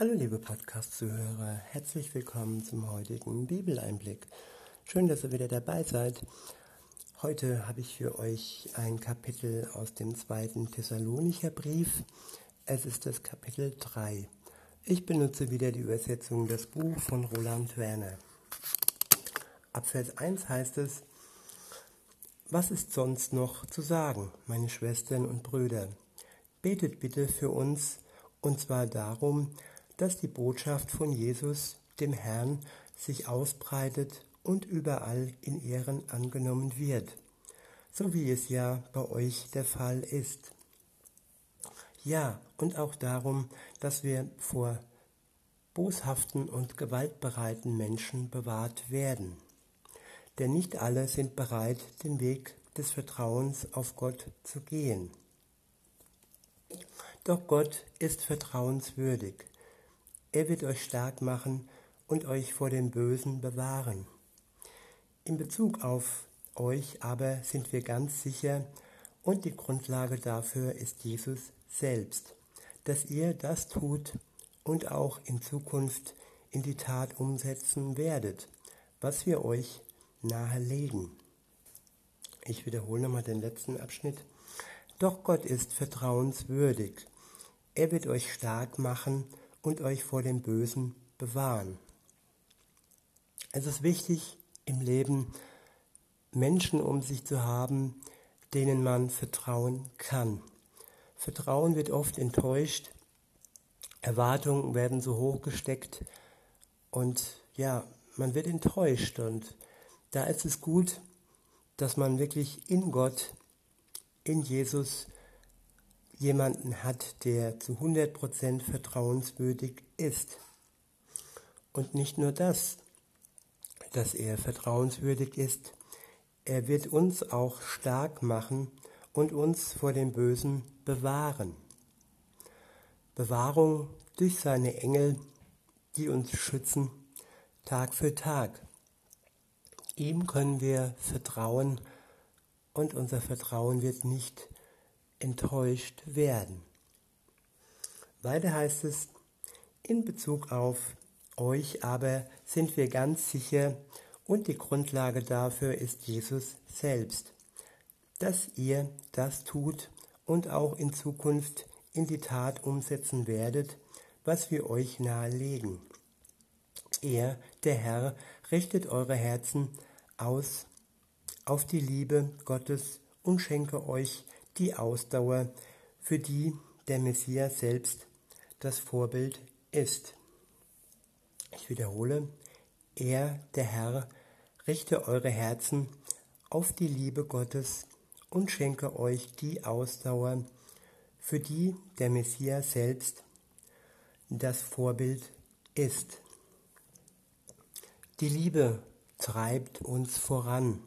Hallo liebe Podcast-Zuhörer, herzlich willkommen zum heutigen Bibeleinblick. Schön, dass ihr wieder dabei seid. Heute habe ich für euch ein Kapitel aus dem zweiten Thessalonicher Brief. Es ist das Kapitel 3. Ich benutze wieder die Übersetzung des Buch von Roland Werner. Ab Vers 1 heißt es, was ist sonst noch zu sagen, meine Schwestern und Brüder? Betet bitte für uns, und zwar darum, dass die Botschaft von Jesus, dem Herrn, sich ausbreitet und überall in Ehren angenommen wird, so wie es ja bei euch der Fall ist. Ja, und auch darum, dass wir vor boshaften und gewaltbereiten Menschen bewahrt werden. Denn nicht alle sind bereit, den Weg des Vertrauens auf Gott zu gehen. Doch Gott ist vertrauenswürdig. Er wird euch stark machen und euch vor dem Bösen bewahren. In Bezug auf euch aber sind wir ganz sicher, und die Grundlage dafür ist Jesus selbst, dass ihr das tut und auch in Zukunft in die Tat umsetzen werdet, was wir euch nahelegen. Ich wiederhole nochmal den letzten Abschnitt. Doch Gott ist vertrauenswürdig. Er wird euch stark machen und euch vor dem Bösen bewahren. Es ist wichtig im Leben, Menschen um sich zu haben, denen man vertrauen kann. Vertrauen wird oft enttäuscht, Erwartungen werden so hoch gesteckt und ja, man wird enttäuscht und da ist es gut, dass man wirklich in Gott, in Jesus jemanden hat, der zu 100% vertrauenswürdig ist. Und nicht nur das, dass er vertrauenswürdig ist, er wird uns auch stark machen und uns vor dem Bösen bewahren. Bewahrung durch seine Engel, die uns schützen, Tag für Tag. Ihm können wir vertrauen und unser Vertrauen wird nicht enttäuscht werden. Weiter heißt es, in Bezug auf euch aber sind wir ganz sicher und die Grundlage dafür ist Jesus selbst, dass ihr das tut und auch in Zukunft in die Tat umsetzen werdet, was wir euch nahelegen. Er, der Herr, richtet eure Herzen aus auf die Liebe Gottes und schenke euch die Ausdauer, für die der Messias selbst das Vorbild ist. Ich wiederhole, er, der Herr, richte eure Herzen auf die Liebe Gottes und schenke euch die Ausdauer, für die der Messias selbst das Vorbild ist. Die Liebe treibt uns voran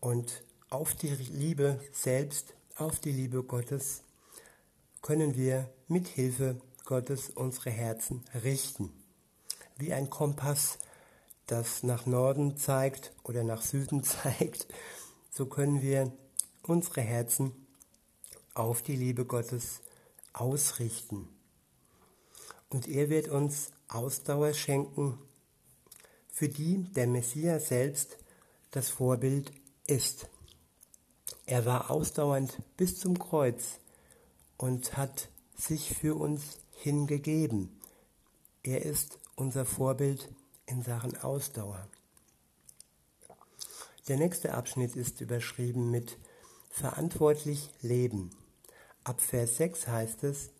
und auf die Liebe selbst auf die Liebe Gottes können wir mit Hilfe Gottes unsere Herzen richten. Wie ein Kompass, das nach Norden zeigt oder nach Süden zeigt, so können wir unsere Herzen auf die Liebe Gottes ausrichten. Und er wird uns Ausdauer schenken, für die der Messias selbst das Vorbild ist. Er war ausdauernd bis zum Kreuz und hat sich für uns hingegeben. Er ist unser Vorbild in Sachen Ausdauer. Der nächste Abschnitt ist überschrieben mit Verantwortlich leben. Ab Vers 6 heißt es,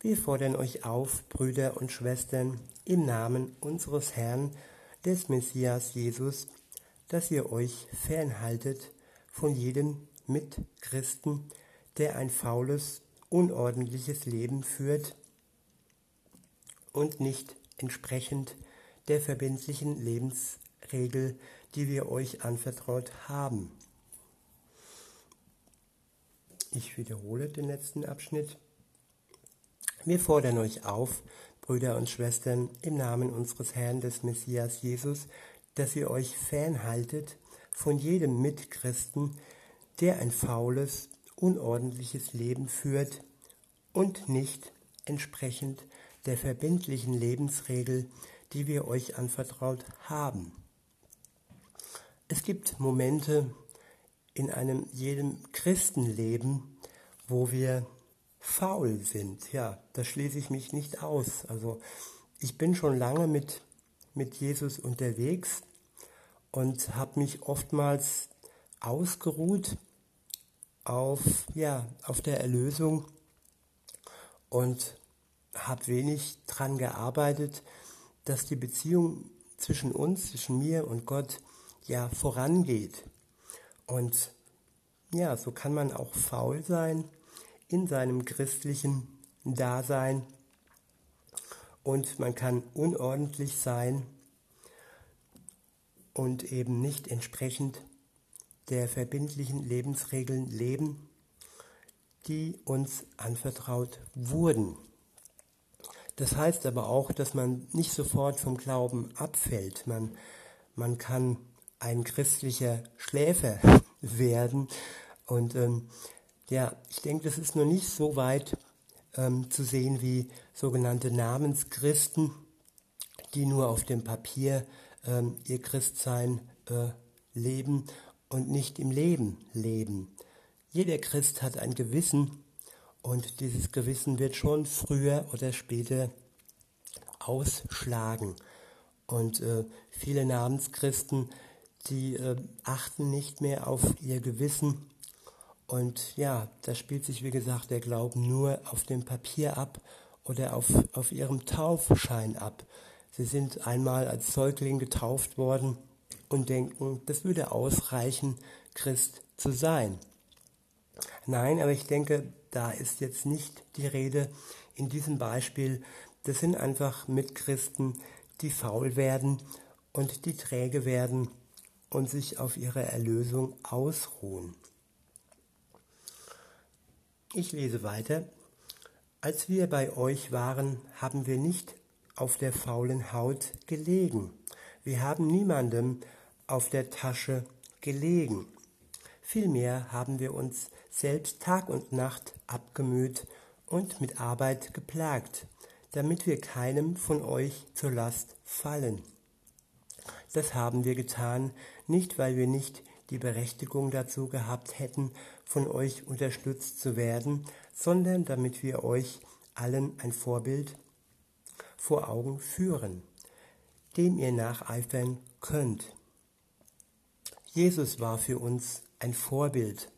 wir fordern euch auf, Brüder und Schwestern, im Namen unseres Herrn, des Messias Jesus, dass ihr euch fernhaltet von jedem mit Christen, der ein faules, unordentliches Leben führt und nicht entsprechend der verbindlichen Lebensregel, die wir euch anvertraut haben. Ich wiederhole den letzten Abschnitt. Wir fordern euch auf, Brüder und Schwestern, im Namen unseres Herrn des Messias Jesus, dass ihr euch fernhaltet von jedem Mitchristen, der ein faules, unordentliches Leben führt und nicht entsprechend der verbindlichen Lebensregel, die wir euch anvertraut haben. Es gibt Momente in einem jedem Christenleben, wo wir faul sind. Ja, da schließe ich mich nicht aus. Also ich bin schon lange mit, mit Jesus unterwegs und habe mich oftmals ausgeruht auf, ja, auf der Erlösung und habe wenig daran gearbeitet, dass die Beziehung zwischen uns, zwischen mir und Gott ja vorangeht. Und ja, so kann man auch faul sein in seinem christlichen Dasein und man kann unordentlich sein und eben nicht entsprechend der verbindlichen Lebensregeln leben, die uns anvertraut wurden. Das heißt aber auch, dass man nicht sofort vom Glauben abfällt. Man, man kann ein christlicher Schläfer werden. Und ähm, ja, ich denke, das ist noch nicht so weit ähm, zu sehen wie sogenannte Namenschristen, die nur auf dem Papier ähm, ihr Christsein äh, leben und nicht im Leben leben. Jeder Christ hat ein Gewissen und dieses Gewissen wird schon früher oder später ausschlagen. Und äh, viele Namenschristen, die äh, achten nicht mehr auf ihr Gewissen. Und ja, da spielt sich, wie gesagt, der Glauben nur auf dem Papier ab oder auf, auf ihrem Taufschein ab. Sie sind einmal als Säugling getauft worden und denken, das würde ausreichen, Christ zu sein. Nein, aber ich denke, da ist jetzt nicht die Rede in diesem Beispiel. Das sind einfach Mitchristen, die faul werden und die träge werden und sich auf ihre Erlösung ausruhen. Ich lese weiter. Als wir bei euch waren, haben wir nicht auf der faulen Haut gelegen. Wir haben niemandem auf der Tasche gelegen. Vielmehr haben wir uns selbst Tag und Nacht abgemüht und mit Arbeit geplagt, damit wir keinem von euch zur Last fallen. Das haben wir getan, nicht weil wir nicht die Berechtigung dazu gehabt hätten, von euch unterstützt zu werden, sondern damit wir euch allen ein Vorbild vor Augen führen, dem ihr nacheifern könnt. Jesus war für uns ein Vorbild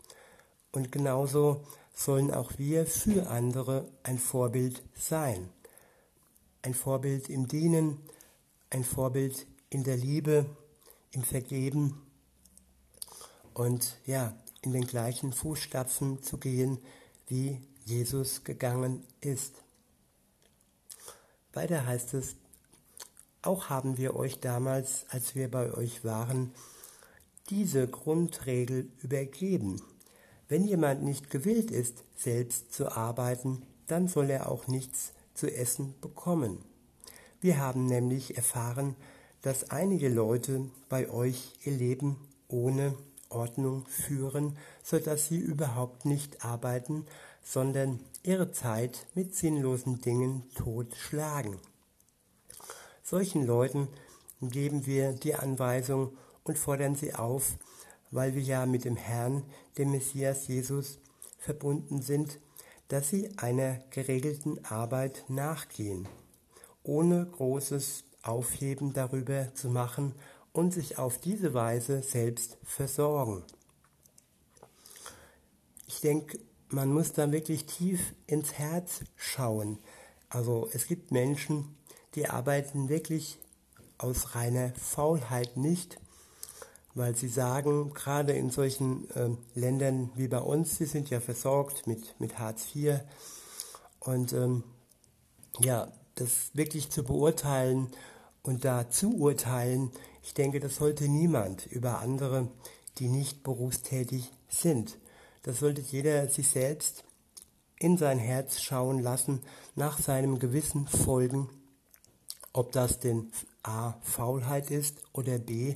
und genauso sollen auch wir für andere ein Vorbild sein. Ein Vorbild im Dienen, ein Vorbild in der Liebe, im Vergeben und ja, in den gleichen Fußstapfen zu gehen, wie Jesus gegangen ist. Weiter heißt es, auch haben wir euch damals, als wir bei euch waren, diese Grundregel übergeben. Wenn jemand nicht gewillt ist, selbst zu arbeiten, dann soll er auch nichts zu essen bekommen. Wir haben nämlich erfahren, dass einige Leute bei euch ihr Leben ohne Ordnung führen, so dass sie überhaupt nicht arbeiten, sondern ihre Zeit mit sinnlosen Dingen totschlagen. Solchen Leuten geben wir die Anweisung und fordern sie auf, weil wir ja mit dem Herrn, dem Messias Jesus, verbunden sind, dass sie einer geregelten Arbeit nachgehen, ohne großes Aufheben darüber zu machen und sich auf diese Weise selbst versorgen. Ich denke, man muss da wirklich tief ins Herz schauen. Also es gibt Menschen, die arbeiten wirklich aus reiner Faulheit nicht, weil sie sagen, gerade in solchen äh, Ländern wie bei uns, sie sind ja versorgt mit, mit Hartz IV und ähm, ja, das wirklich zu beurteilen und da zu urteilen, ich denke, das sollte niemand über andere, die nicht berufstätig sind. Das sollte jeder sich selbst in sein Herz schauen lassen, nach seinem Gewissen folgen, ob das denn A. Faulheit ist oder B.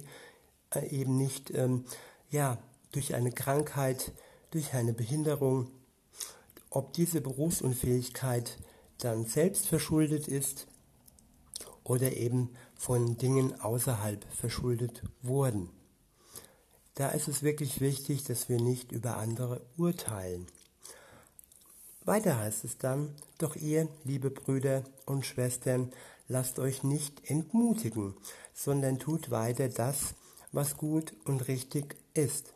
Äh, eben nicht ähm, ja, durch eine Krankheit, durch eine Behinderung, ob diese Berufsunfähigkeit dann selbst verschuldet ist oder eben von Dingen außerhalb verschuldet wurden. Da ist es wirklich wichtig, dass wir nicht über andere urteilen. Weiter heißt es dann, doch ihr, liebe Brüder und Schwestern, lasst euch nicht entmutigen, sondern tut weiter das, was gut und richtig ist.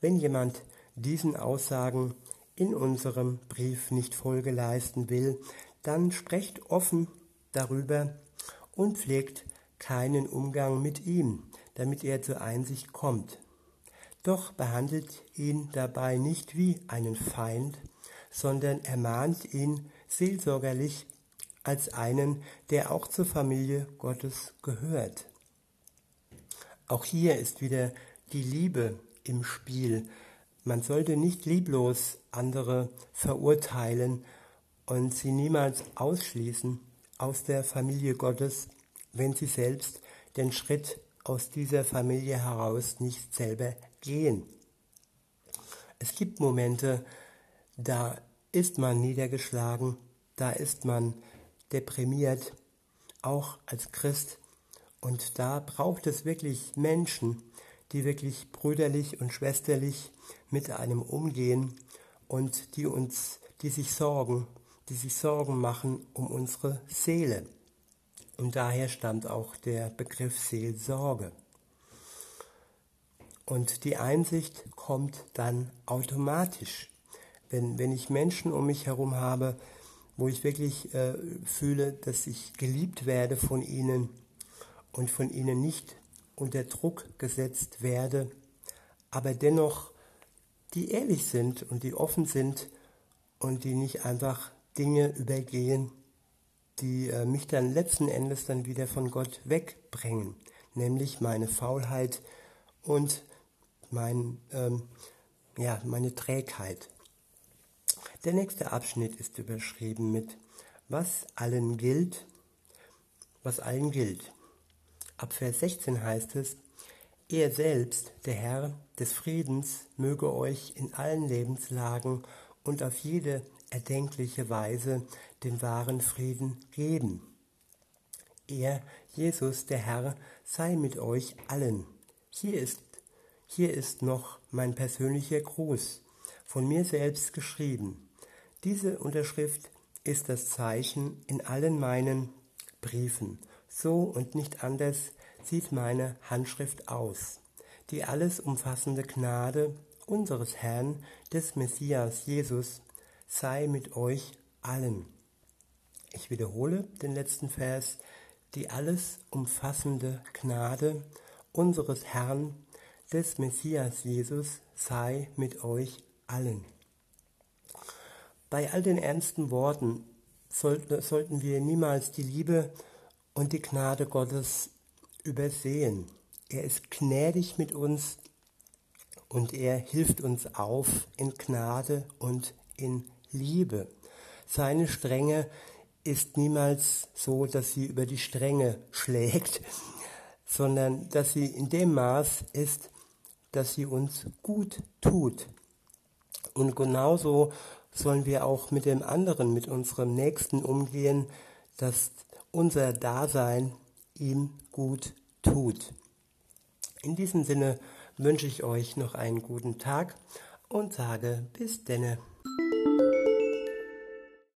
Wenn jemand diesen Aussagen in unserem Brief nicht Folge leisten will, dann sprecht offen darüber und pflegt keinen Umgang mit ihm, damit er zur Einsicht kommt. Doch behandelt ihn dabei nicht wie einen Feind, sondern ermahnt ihn seelsorgerlich als einen, der auch zur Familie Gottes gehört. Auch hier ist wieder die Liebe im Spiel. Man sollte nicht lieblos andere verurteilen und sie niemals ausschließen aus der Familie Gottes, wenn sie selbst den Schritt aus dieser Familie heraus nicht selber gehen. Es gibt Momente, da ist man niedergeschlagen, da ist man deprimiert, auch als Christ. Und da braucht es wirklich Menschen, die wirklich brüderlich und schwesterlich mit einem umgehen und die uns, die sich sorgen, die sich Sorgen machen um unsere Seele. Und daher stammt auch der Begriff Seelsorge. Und die Einsicht kommt dann automatisch. Wenn, wenn ich Menschen um mich herum habe, wo ich wirklich äh, fühle, dass ich geliebt werde von ihnen und von ihnen nicht unter Druck gesetzt werde, aber dennoch die ehrlich sind und die offen sind und die nicht einfach Dinge übergehen, die äh, mich dann letzten Endes dann wieder von Gott wegbringen, nämlich meine Faulheit und mein, ähm, ja, meine Trägheit. Der nächste Abschnitt ist überschrieben mit Was allen gilt, was allen gilt. Ab Vers 16 heißt es, Er selbst, der Herr des Friedens, möge euch in allen Lebenslagen und auf jede erdenkliche Weise den wahren Frieden geben. Er, Jesus, der Herr, sei mit euch allen. Hier ist, hier ist noch mein persönlicher Gruß, von mir selbst geschrieben. Diese Unterschrift ist das Zeichen in allen meinen Briefen. So und nicht anders sieht meine Handschrift aus. Die alles umfassende Gnade unseres Herrn, des Messias Jesus, sei mit euch allen. Ich wiederhole den letzten Vers. Die alles umfassende Gnade unseres Herrn, des Messias Jesus, sei mit euch allen. Bei all den ernsten Worten sollten wir niemals die Liebe und die Gnade Gottes übersehen. Er ist gnädig mit uns und er hilft uns auf in Gnade und in Liebe. Seine Strenge ist niemals so, dass sie über die Strenge schlägt, sondern dass sie in dem Maß ist, dass sie uns gut tut. Und genauso sollen wir auch mit dem anderen, mit unserem Nächsten umgehen, dass unser Dasein ihm gut tut. In diesem Sinne wünsche ich euch noch einen guten Tag und sage bis denne.